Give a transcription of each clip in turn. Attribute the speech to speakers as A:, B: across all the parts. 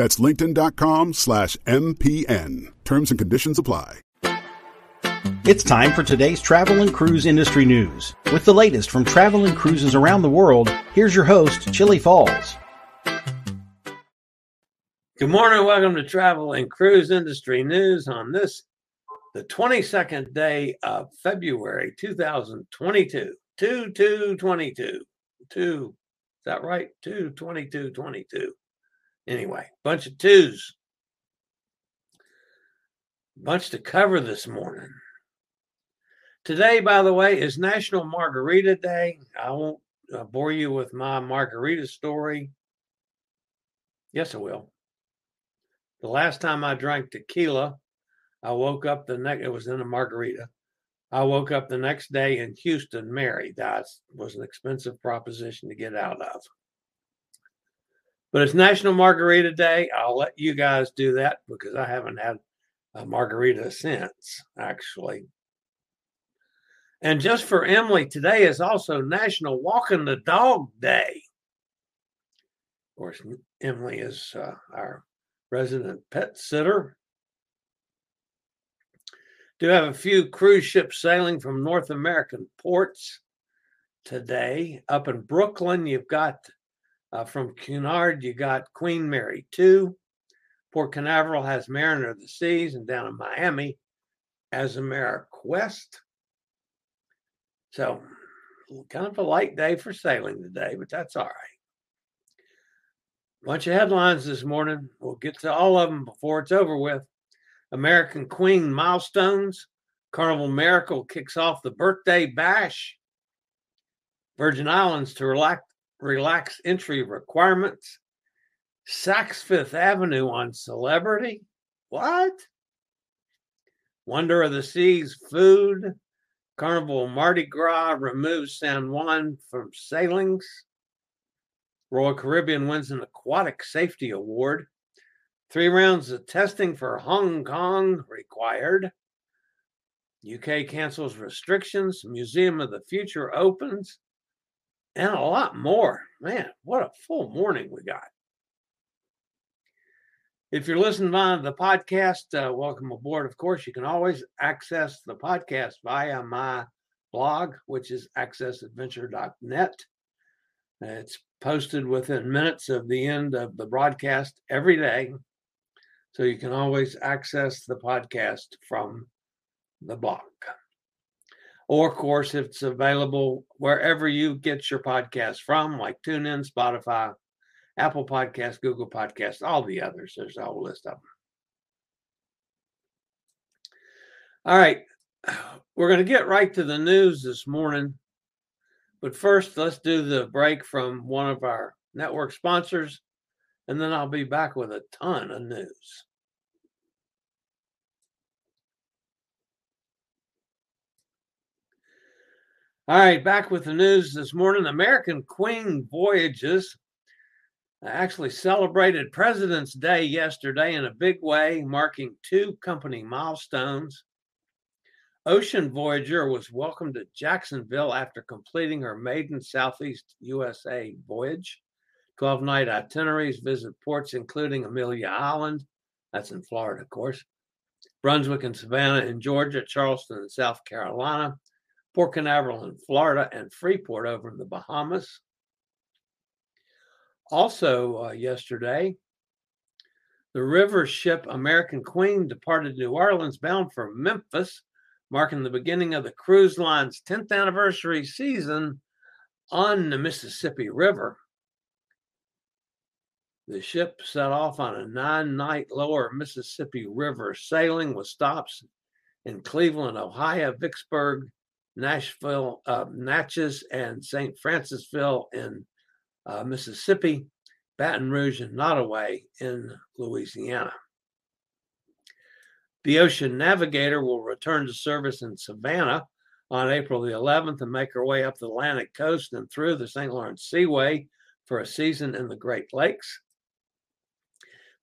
A: That's linkedin.com slash MPN. Terms and conditions apply.
B: It's time for today's travel and cruise industry news. With the latest from travel and cruises around the world, here's your host, Chillie Falls.
C: Good morning. Welcome to Travel and Cruise Industry News on this, the 22nd day of February 2022. 2 2 22. 2. Is that right? 2 22 22. Anyway, bunch of twos. Bunch to cover this morning. Today, by the way, is National Margarita Day. I won't uh, bore you with my margarita story. Yes, I will. The last time I drank tequila, I woke up the next, it was in a margarita. I woke up the next day in Houston married. That was an expensive proposition to get out of. But it's National Margarita Day. I'll let you guys do that because I haven't had a margarita since, actually. And just for Emily, today is also National Walking the Dog Day. Of course, Emily is uh, our resident pet sitter. Do have a few cruise ships sailing from North American ports today. Up in Brooklyn, you've got uh, from Cunard, you got Queen Mary 2. Port Canaveral has Mariner of the Seas, and down in Miami, Azamara Quest. So, kind of a light day for sailing today, but that's all right. Bunch of headlines this morning. We'll get to all of them before it's over with. American Queen milestones. Carnival Miracle kicks off the birthday bash. Virgin Islands to relax, relax entry requirements. Saks Fifth Avenue on celebrity. What? Wonder of the Seas food. Carnival Mardi Gras removes San Juan from sailings. Royal Caribbean wins an aquatic safety award. Three rounds of testing for Hong Kong required. UK cancels restrictions. Museum of the Future opens. And a lot more. Man, what a full morning we got. If you're listening on the podcast, uh, welcome aboard. Of course, you can always access the podcast via my blog, which is accessadventure.net. It's posted within minutes of the end of the broadcast every day. So you can always access the podcast from the blog. Or, of course, if it's available wherever you get your podcast from, like TuneIn, Spotify, Apple Podcasts, Google Podcasts, all the others. There's a whole list of them. All right. We're going to get right to the news this morning. But first, let's do the break from one of our network sponsors, and then I'll be back with a ton of news. All right, back with the news this morning. American Queen Voyages actually celebrated President's Day yesterday in a big way, marking two company milestones. Ocean Voyager was welcomed to Jacksonville after completing her maiden Southeast USA voyage. 12 night itineraries visit ports including Amelia Island, that's in Florida, of course, Brunswick and Savannah in Georgia, Charleston in South Carolina, Port Canaveral in Florida, and Freeport over in the Bahamas. Also, uh, yesterday, The river ship American Queen departed New Orleans bound for Memphis, marking the beginning of the cruise line's 10th anniversary season on the Mississippi River. The ship set off on a nine night lower Mississippi River sailing with stops in Cleveland, Ohio, Vicksburg, Nashville, uh, Natchez, and St. Francisville in uh, Mississippi, Baton Rouge, and Nottoway in Louisiana. The Ocean Navigator will return to service in Savannah on April the 11th and make her way up the Atlantic coast and through the St. Lawrence Seaway for a season in the Great Lakes.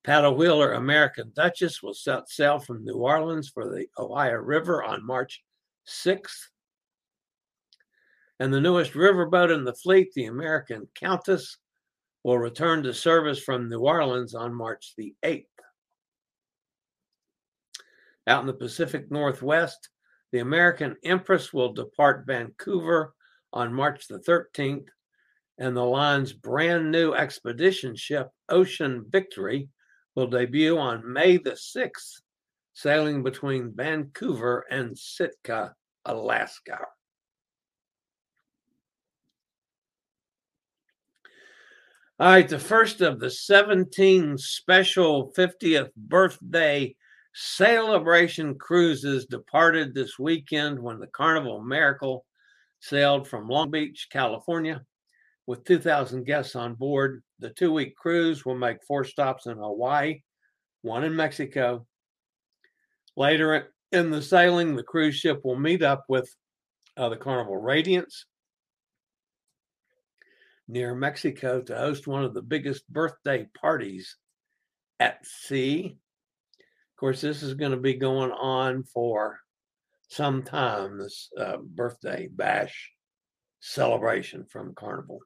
C: Paddle wheeler American Duchess will set sail from New Orleans for the Ohio River on March 6th. And the newest riverboat in the fleet, the American Countess, will return to service from New Orleans on March the 8th. Out in the Pacific Northwest, the American Empress will depart Vancouver on March the 13th, and the line's brand new expedition ship, Ocean Victory, will debut on May the 6th, sailing between Vancouver and Sitka, Alaska. All right, the first of the 17 special 50th birthday celebration cruises departed this weekend when the Carnival Miracle sailed from Long Beach, California, with 2,000 guests on board. The two week cruise will make four stops in Hawaii, one in Mexico. Later in the sailing, the cruise ship will meet up with uh, the Carnival Radiance near Mexico to host one of the biggest birthday parties at sea. Of course, this is going to be going on for some time, this uh, birthday bash celebration from Carnival.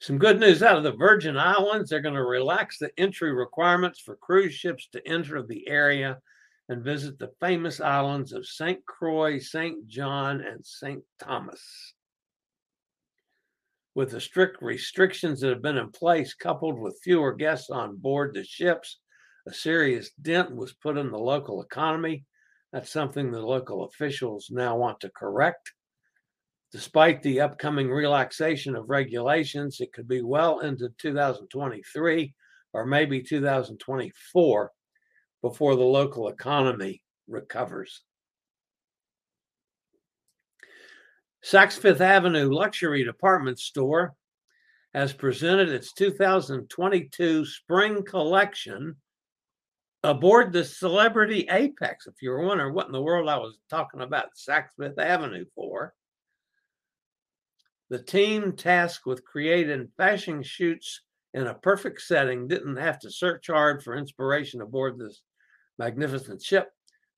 C: Some good news out of the Virgin Islands. They're going to relax the entry requirements for cruise ships to enter the area and visit the famous islands of St. Croix, St. John, and St. Thomas with the strict restrictions that have been in place, coupled with fewer guests on board the ships, a serious dent was put in the local economy. That's something the local officials now want to correct. Despite the upcoming relaxation of regulations, it could be well into 2023 or maybe 2024 before the local economy recovers. Saks Fifth Avenue Luxury Department Store has presented its 2022 spring collection aboard the Celebrity Apex. If you were wondering what in the world I was talking about Saks Fifth Avenue for, the team tasked with creating fashion shoots in a perfect setting didn't have to search hard for inspiration aboard this magnificent ship.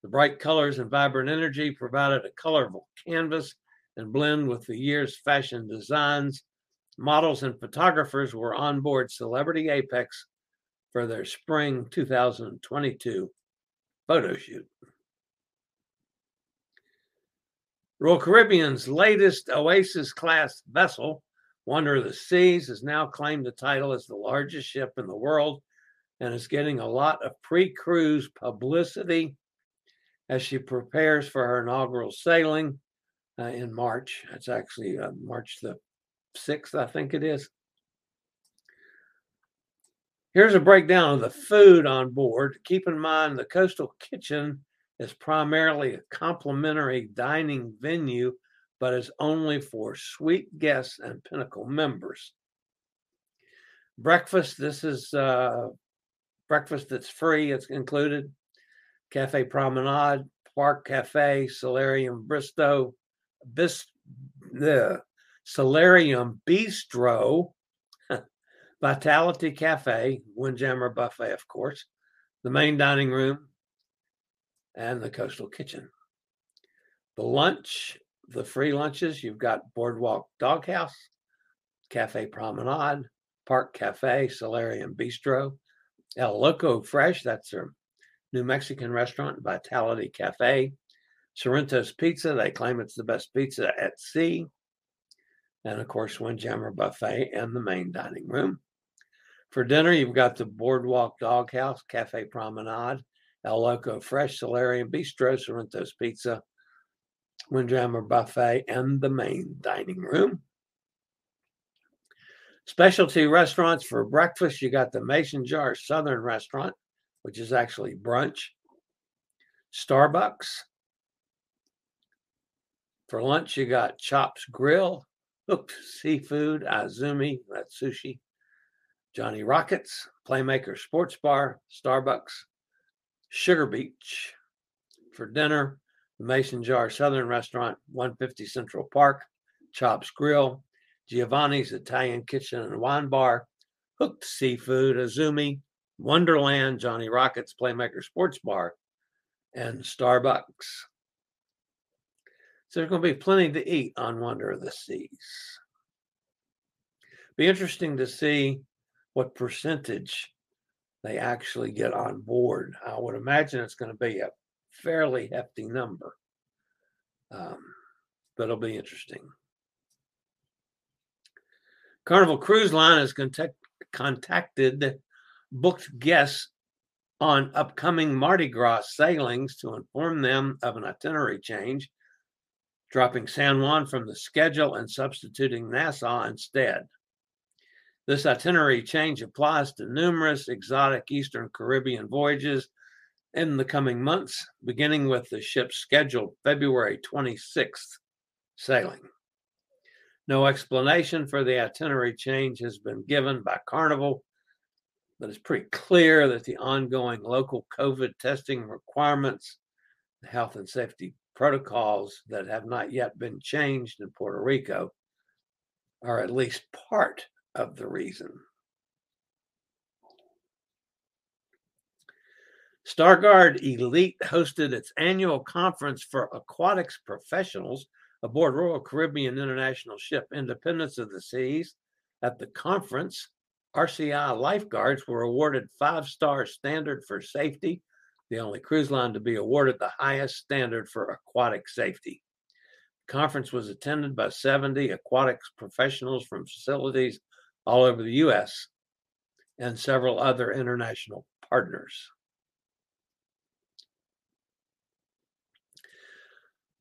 C: The bright colors and vibrant energy provided a colorful canvas and blend with the year's fashion designs. Models and photographers were on board Celebrity Apex for their spring 2022 photo shoot. Royal Caribbean's latest Oasis class vessel, Wonder of the Seas, has now claimed the title as the largest ship in the world and is getting a lot of pre cruise publicity as she prepares for her inaugural sailing uh, in March. It's actually uh, March the 6th, I think it is. Here's a breakdown of the food on board. Keep in mind the Coastal Kitchen is primarily a complimentary dining venue, but is only for suite guests and Pinnacle members. Breakfast, this is uh, breakfast that's free, it's included. Cafe Promenade, Park Cafe, Solarium Bristow, this the Solarium Bistro, Vitality Cafe, Windjammer Buffet, of course, the main dining room, and the Coastal Kitchen. The lunch, the free lunches, you've got Boardwalk Doghouse, Cafe Promenade, Park Cafe, Solarium Bistro, El Loco Fresh, that's their New Mexican restaurant, Vitality Cafe, Sorrento's Pizza, they claim it's the best pizza at sea. And of course, Windjammer Buffet and the main dining room. For dinner, you've got the Boardwalk Doghouse, Cafe Promenade, El Loco Fresh, Solarium Bistro, Sorrento's Pizza, Windjammer Buffet, and the main dining room. Specialty restaurants for breakfast, you got the Mason Jar Southern Restaurant, which is actually brunch. Starbucks. For lunch, you got Chops Grill, Hooked Seafood, Azumi, that's sushi, Johnny Rockets, Playmaker Sports Bar, Starbucks, Sugar Beach. For dinner, the Mason Jar Southern Restaurant, 150 Central Park, Chops Grill, Giovanni's Italian Kitchen and Wine Bar, Hooked Seafood, Azumi, Wonderland, Johnny Rockets Playmaker Sports Bar, and Starbucks. So there's going to be plenty to eat on Wonder of the Seas. Be interesting to see what percentage they actually get on board. I would imagine it's going to be a fairly hefty number, um, but it'll be interesting. Carnival Cruise Line has contact, contacted booked guests on upcoming Mardi Gras sailings to inform them of an itinerary change, dropping San Juan from the schedule and substituting Nassau instead. This itinerary change applies to numerous exotic Eastern Caribbean voyages in the coming months, beginning with the ship's scheduled February 26th sailing. No explanation for the itinerary change has been given by Carnival, but it's pretty clear that the ongoing local COVID testing requirements, the health and safety protocols that have not yet been changed in Puerto Rico, are at least part of the reason. StarGuard Elite hosted its annual conference for aquatics professionals aboard Royal Caribbean International ship Independence of the Seas. At the conference, RCI lifeguards were awarded five star standard for safety, the only cruise line to be awarded the highest standard for aquatic safety. The conference was attended by 70 aquatics professionals from facilities all over the U.S. and several other international partners.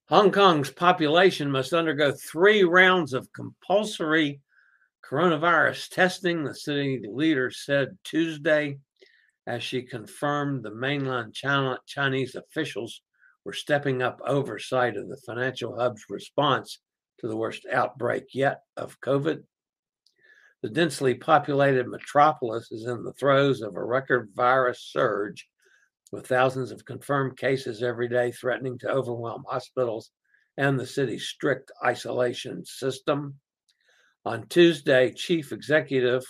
C: Hong Kong's population must undergo three rounds of compulsory coronavirus testing, the city leader said Tuesday, as she confirmed the mainland China, Chinese officials were stepping up oversight of the financial hub's response to the worst outbreak yet of COVID. The densely populated metropolis is in the throes of a record virus surge with thousands of confirmed cases every day threatening to overwhelm hospitals and the city's strict isolation system. On Tuesday, Chief Executive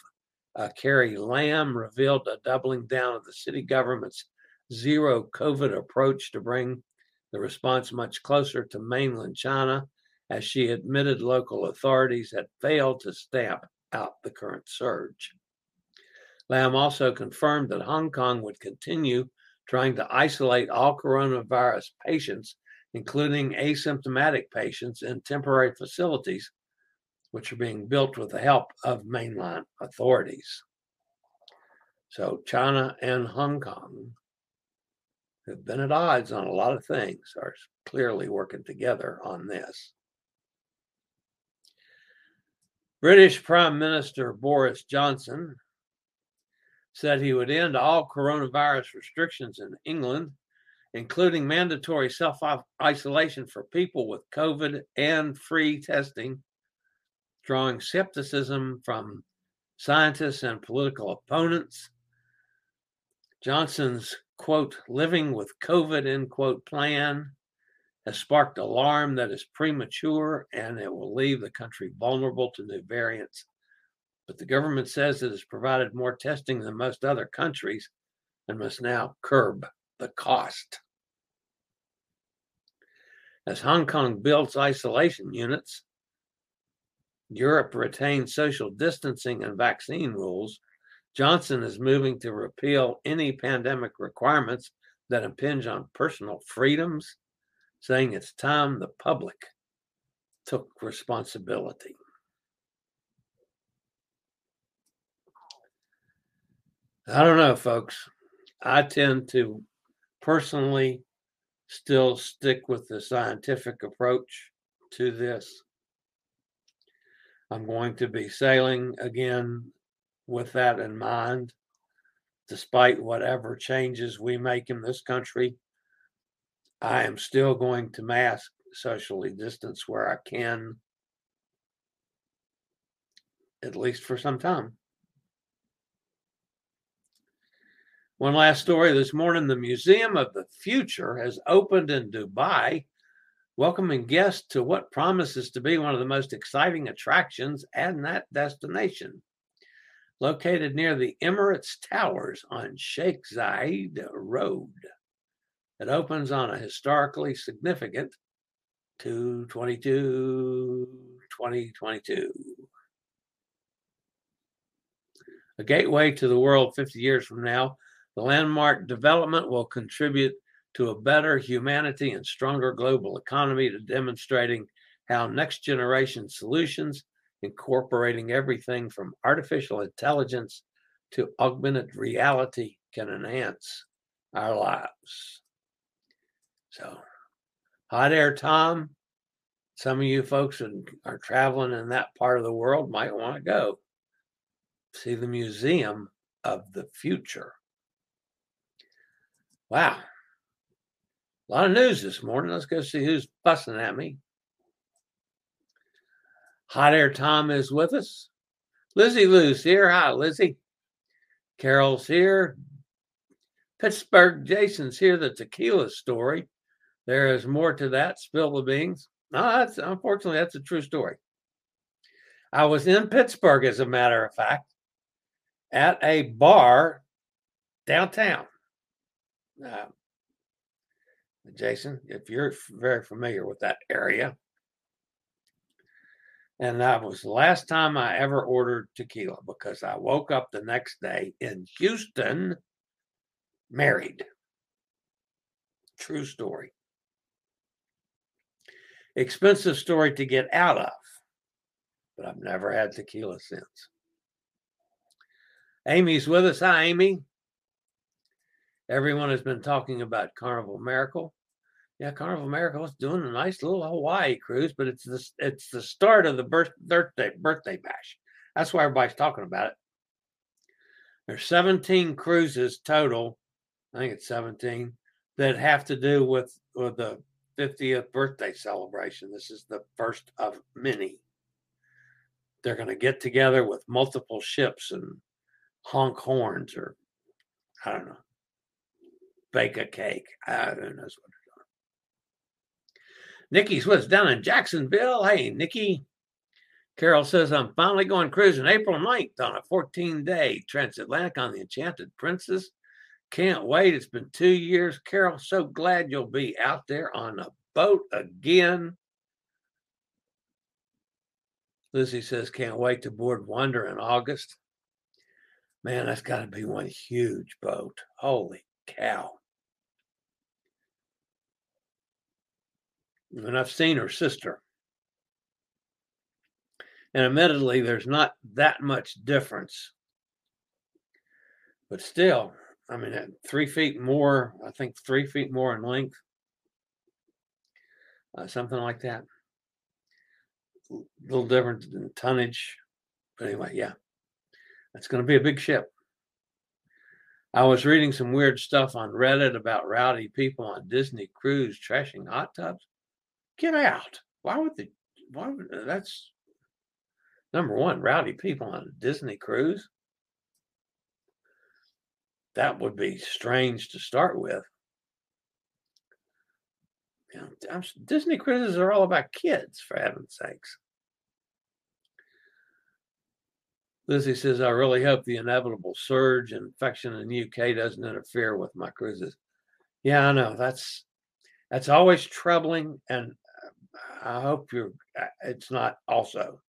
C: uh, Carrie Lam revealed a doubling down of the city government's zero COVID approach to bring the response much closer to mainland China, as she admitted local authorities had failed to stamp out the current surge. Lam also confirmed that Hong Kong would continue trying to isolate all coronavirus patients, including asymptomatic patients, in temporary facilities, which are being built with the help of mainland authorities. So, China and Hong Kong have been at odds on a lot of things, are clearly working together on this. British Prime Minister Boris Johnson said he would end all coronavirus restrictions in England, including mandatory self isolation for people with COVID and free testing, drawing skepticism from scientists and political opponents. Johnson's quote, living with COVID, end quote, plan has sparked alarm that is premature and it will leave the country vulnerable to new variants but the government says it has provided more testing than most other countries and must now curb the cost. As Hong Kong builds isolation units, Europe retains social distancing and vaccine rules. Johnson is moving to repeal any pandemic requirements that impinge on personal freedoms, saying it's time the public took responsibility. I don't know, folks. I tend to personally still stick with the scientific approach to this. I'm going to be sailing again with that in mind, despite whatever changes we make in this country. I am still going to mask socially distance where I can, at least for some time. One last story this morning the Museum of the Future has opened in Dubai, welcoming guests to what promises to be one of the most exciting attractions at that destination. Located near the Emirates Towers on Sheikh Zayed Road. It opens on a historically significant 222 2022. A gateway to the world 50 years from now the landmark development will contribute to a better humanity and stronger global economy to demonstrating how next generation solutions incorporating everything from artificial intelligence to augmented reality can enhance our lives. So, hot air Tom, some of you folks that are traveling in that part of the world might want to go see the Museum of the Future. Wow. A lot of news this morning. Let's go see who's fussing at me. Hot Air Tom is with us. Lizzie Lou's here. Hi, Lizzie. Carol's here. Pittsburgh Jason's here. The tequila story. There is more to that. Spill the beans. No, that's unfortunately that's a true story. I was in Pittsburgh, as a matter of fact, at a bar downtown. Uh, Jason, if you're very familiar with that area. And that was the last time I ever ordered tequila because I woke up the next day in Houston married. True story. Expensive story to get out of, but I've never had tequila since. Amy's with us. Hi, Amy. Everyone has been talking about Carnival Miracle. Yeah, Carnival Miracle was doing a nice little Hawaii cruise, but it's the it's the start of the birth, birthday birthday bash. That's why everybody's talking about it. There's 17 cruises total. I think it's 17 that have to do with with the 50th birthday celebration. This is the first of many. They're going to get together with multiple ships and honk horns, or I don't know bake a cake. Uh, who knows what Nikki's what's down in Jacksonville. Hey, Nikki. Carol says, I'm finally going cruising April 9th on a 14 day transatlantic on the Enchanted Princess. Can't wait. It's been two years. Carol, so glad you'll be out there on a boat again. Lizzie says, can't wait to board Wonder in August. Man, that's got to be one huge boat. Holy cow. And I've seen her sister. And admittedly, there's not that much difference. But still, I mean, three feet more, I think three feet more in length, uh, something like that. A little different in tonnage. But anyway, yeah, that's going to be a big ship. I was reading some weird stuff on Reddit about rowdy people on Disney cruise trashing hot tubs. Get out. Why would they? Why would uh, that's number one? Rowdy people on a Disney cruise. That would be strange to start with. You know, Disney cruises are all about kids, for heaven's sakes. Lizzie says, I really hope the inevitable surge in infection in the UK doesn't interfere with my cruises. Yeah, I know. That's that's always troubling and I hope you're. Uh, it's not also.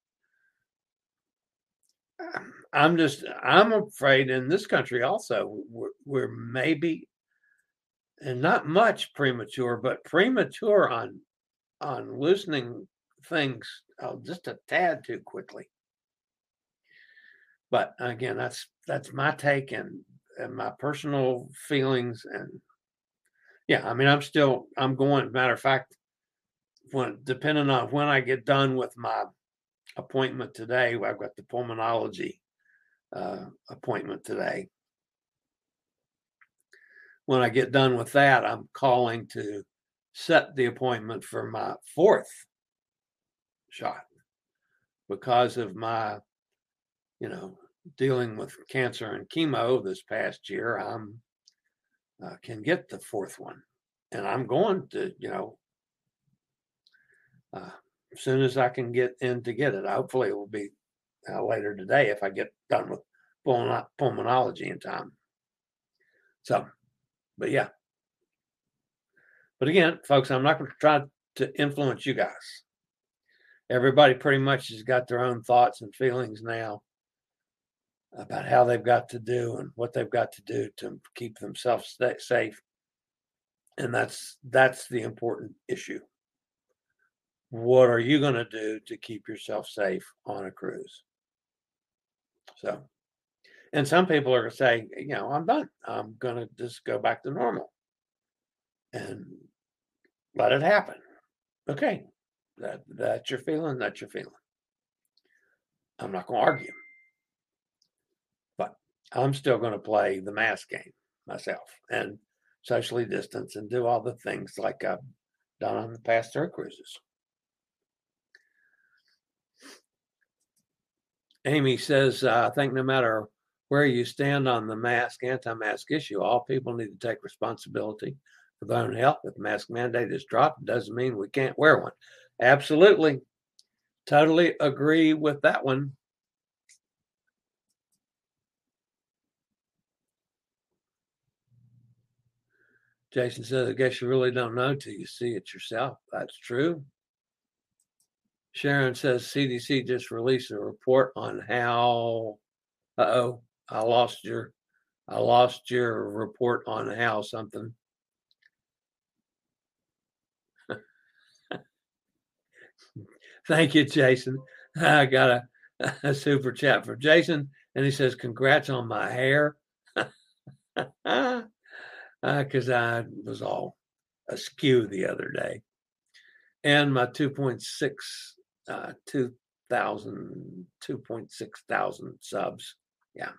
C: I'm just. I'm afraid in this country also we're, we're maybe, and not much premature, but premature on on loosening things uh, just a tad too quickly. But again, that's that's my take, and and my personal feelings and yeah, I mean, I'm still I'm going. Matter of fact, when depending on when I get done with my appointment today, I've got the pulmonology uh, appointment today. When I get done with that, I'm calling to set the appointment for my fourth shot because of my, you know, dealing with cancer and chemo this past year. I'm uh, can get the fourth one, and I'm going to, you know, uh, as soon as I can get in to get it. Hopefully, it will be uh, later today if I get done with pulmonology in time. So, but yeah. But again, folks, I'm not going to try to influence you guys. Everybody pretty much has got their own thoughts and feelings now about how they've got to do and what they've got to do to keep themselves safe. And that's that's the important issue. What are you going to do to keep yourself safe on a cruise? So, and some people are saying, you know, I'm done. I'm going to just go back to normal and let it happen. Okay, that that's your feeling. That's your feeling. I'm not going to argue. But I'm still going to play the mask game myself and socially distance and do all the things like I've done on the past three cruises. Amy says, uh, I think no matter where you stand on the mask, anti mask issue, all people need to take responsibility for their own health. If the mask mandate is dropped, doesn't mean we can't wear one. Absolutely. Totally agree with that one. Jason says, I guess you really don't know till you see it yourself. That's true. Sharon says CDC just released a report on how uh oh, I lost your I lost your report on how something. Thank you, Jason. I got a, a super chat for Jason, and he says, Congrats on my hair. because uh, I was all askew the other day. And my 2.6, uh, 2,000, 2.6 thousand subs. Yeah.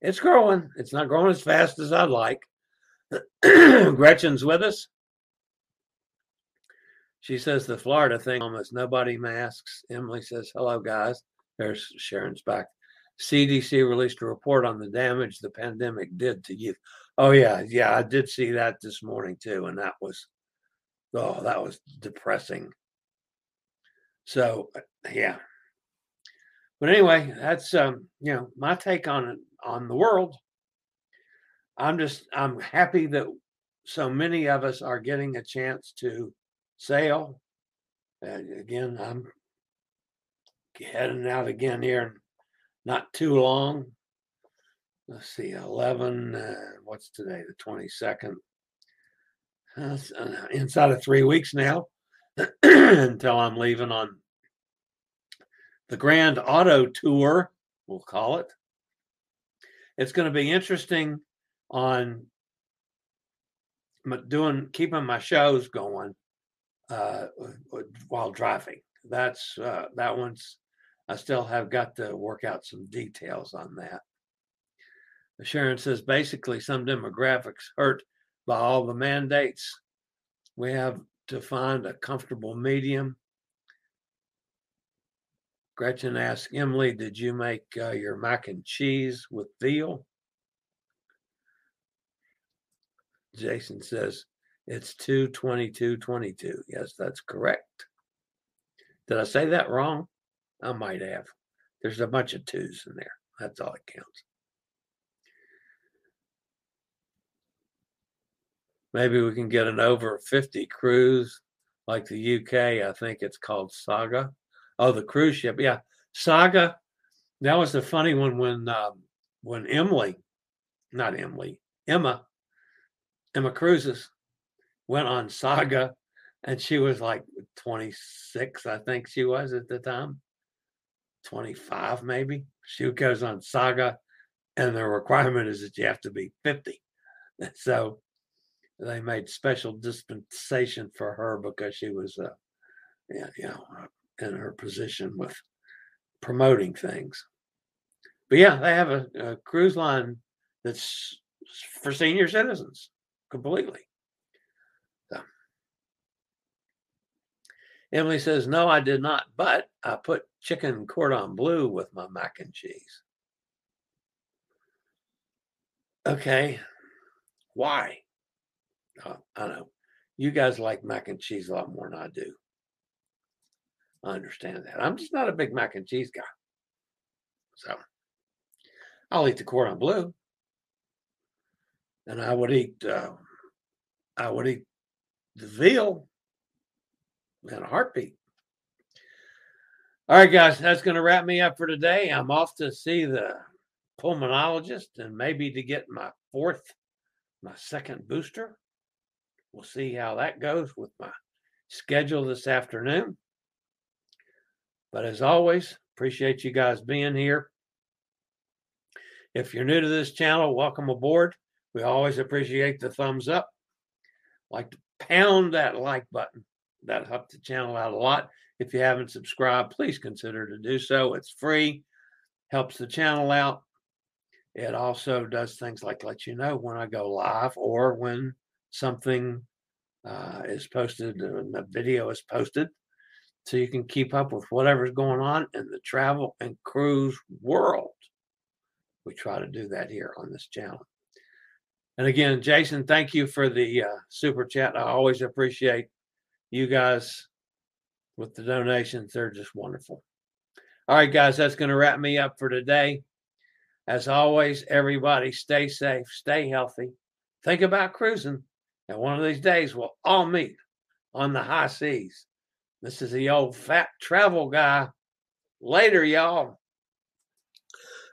C: It's growing. It's not growing as fast as I'd like. Gretchen's with us. She says the Florida thing almost nobody masks. Emily says, hello, guys. There's Sharon's back. CDC released a report on the damage the pandemic did to youth. Oh yeah, yeah, I did see that this morning too, and that was oh, that was depressing. So uh, yeah. But anyway, that's um, you know, my take on it on the world. I'm just I'm happy that so many of us are getting a chance to sail. And again, I'm heading out again here not too long let's see, 11, uh, what's today, the 22nd? Uh, uh, inside of three weeks now until I'm leaving on the Grand Auto Tour, we'll call it. It's going to be interesting on doing keeping my shows going uh, while driving. That's uh, that one's. I still have got to work out some details on that. Sharon says basically some demographics hurt by all the mandates. We have to find a comfortable medium. Gretchen asks Emily, did you make uh, your mac and cheese with veal? Jason says it's 22222. Yes, that's correct. Did I say that wrong? I might have. There's a bunch of twos in there. That's all it counts. Maybe we can get an over 50 cruise like the UK. I think it's called Saga. Oh, the cruise ship. Yeah. Saga. That was the funny one when um, when Emily, not Emily, Emma, Emma Cruises went on Saga and she was like 26, I think she was at the time. 25 maybe. She goes on Saga and the requirement is that you have to be 50. So they made special dispensation for her because she was, uh, you know, in her position with promoting things. But yeah, they have a, a cruise line that's for senior citizens completely. So. Emily says, No, I did not, but I put chicken cordon bleu with my mac and cheese. Okay. Why? Uh, I know. You guys like mac and cheese a lot more than I do. I understand that. I'm just not a big mac and cheese guy. So I'll eat the cordon bleu. And I would eat uh, I would eat the veal in a heartbeat. All right, guys, that's going to wrap me up for today. I'm off to see the pulmonologist and maybe to get my fourth, my second booster. We'll see how that goes with my schedule this afternoon. But as always, appreciate you guys being here. If you're new to this channel, welcome aboard. We always appreciate the thumbs up. Like to pound that like button. That helps the channel out a lot. If you haven't subscribed, please consider to do so. It's free, helps the channel out. It also does things like let you know when I go live or when something uh, is posted and the video is posted so you can keep up with whatever's going on in the travel and cruise world. We try to do that here on this channel. And again, Jason, thank you for the uh, super chat. I always appreciate you guys with the donations. They're just wonderful. All right, guys, that's going to wrap me up for today. As always, everybody stay safe, stay healthy. Think about cruising. And one of these days, we'll all meet on the high seas. This is the old fat travel guy. Later, y'all.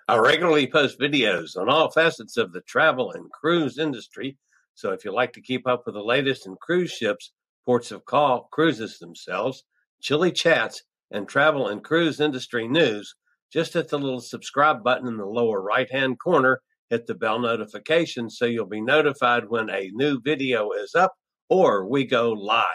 D: I regularly post videos on all facets of the travel and cruise industry. So if you like to keep up with the latest in cruise ships, ports of call, cruises themselves, Chillie chats, and travel and cruise industry news, just hit the little subscribe button in the lower right hand corner. Hit the bell notification so you'll be notified when a new video is up or we go live.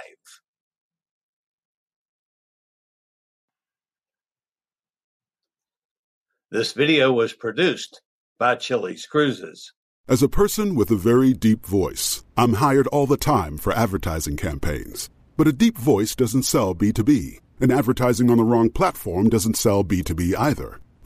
D: This video was produced by Chillie's Cruises.
A: As a person with a very deep voice, I'm hired all the time for advertising campaigns. But a deep voice doesn't sell B2B, and advertising on the wrong platform doesn't sell B2B either.